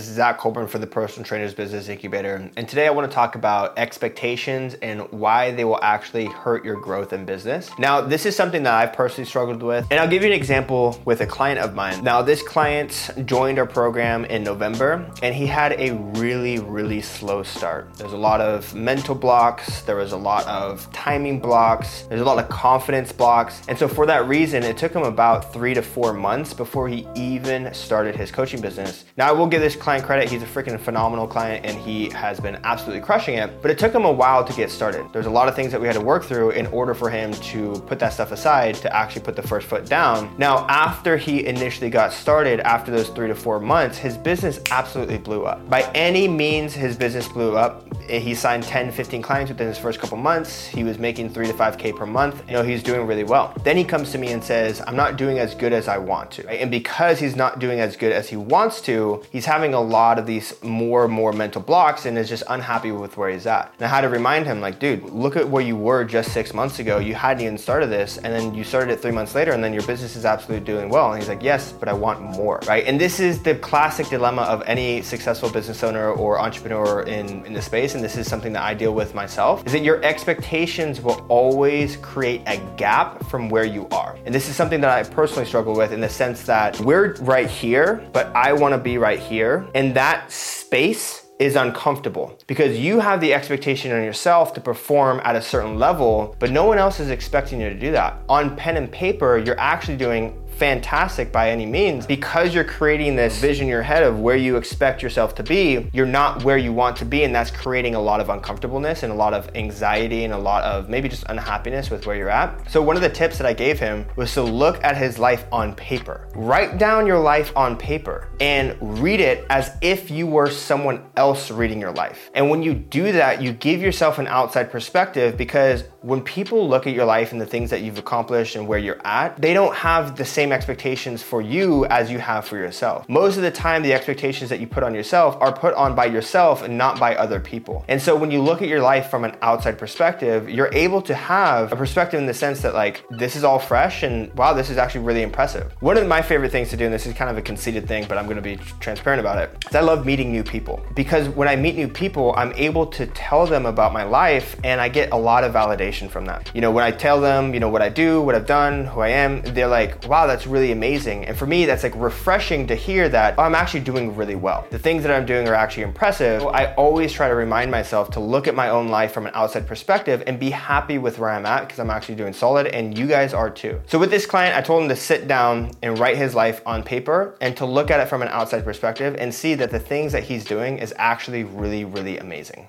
This is Zakk Colburn for the Personal Trainers Business Incubator. And today I want to talk about expectations and why they will actually hurt your growth in business. Now, this is something that I've personally struggled with. And I'll give you an example with a client of mine. Now, this client joined our program in November and he had a really, really slow start. There's a lot of mental blocks, there was a lot of timing blocks, there's a lot of confidence blocks. And so, for that reason, it took him about three to four months before he even started his coaching business. Now, I will give this client credit. He's a freaking phenomenal client and he has been absolutely crushing it. But it took him a while to get started. There's a lot of things that we had to work through in order for him to put that stuff aside to actually put the first foot down. Now, after he initially got started, after those three to four months, his business absolutely blew up. By any means, his business blew up. He signed 10, 15 clients within his first couple months. He was making three to 5K per month. You know, he's doing really well. Then he comes to me and says, I'm not doing as good as I want to. And because he's not doing as good as he wants to, he's having a lot of these more and more mental blocks and is just unhappy with where he's at. And I had to remind him, like, dude, look at where you were just six months ago. You hadn't even started this, and then you started it three months later, and then your business is absolutely doing well. And he's like, yes, but I want more, right? And this is the classic dilemma of any successful business owner or entrepreneur in, in the space. And this is something that I deal with myself is that your expectations will always create a gap from where you are. And this is something that I personally struggle with in the sense that we're right here, but I want to be right here. And that space is uncomfortable because you have the expectation on yourself to perform at a certain level, but no one else is expecting you to do that. On pen and paper, you're actually doing fantastic by any means. Because you're creating this vision in your head of where you expect yourself to be, you're not where you want to be. And that's creating a lot of uncomfortableness and a lot of anxiety and a lot of maybe just unhappiness with where you're at. So, one of the tips that I gave him was to look at his life on paper. Write down your life on paper and read it as if you were someone else reading your life. And when you do that, you give yourself an outside perspective because when people look at your life and the things that you've accomplished and where you're at, they don't have the same expectations for you as you have for yourself. Most of the time, the expectations that you put on yourself are put on by yourself and not by other people. And so when you look at your life from an outside perspective, you're able to have a perspective in the sense that, like, this is all fresh and wow, this is actually really impressive. One of my favorite things to do, and this is kind of a conceited thing, but I'm gonna be transparent about it, is I love meeting new people. Because when I meet new people, I'm able to tell them about my life and I get a lot of validation from that. You know, when I tell them, you know, what I do, what I've done, who I am, they're like, wow, that's really amazing. And for me, that's like refreshing to hear that I'm actually doing really well. The things that I'm doing are actually impressive. I always try to remind myself to look at my own life from an outside perspective and be happy with where I'm at because I'm actually doing solid and you guys are too. So with this client, I told him to sit down and write his life on paper and to look at it from an outside perspective and see that the things that he's doing is actually really, really amazing.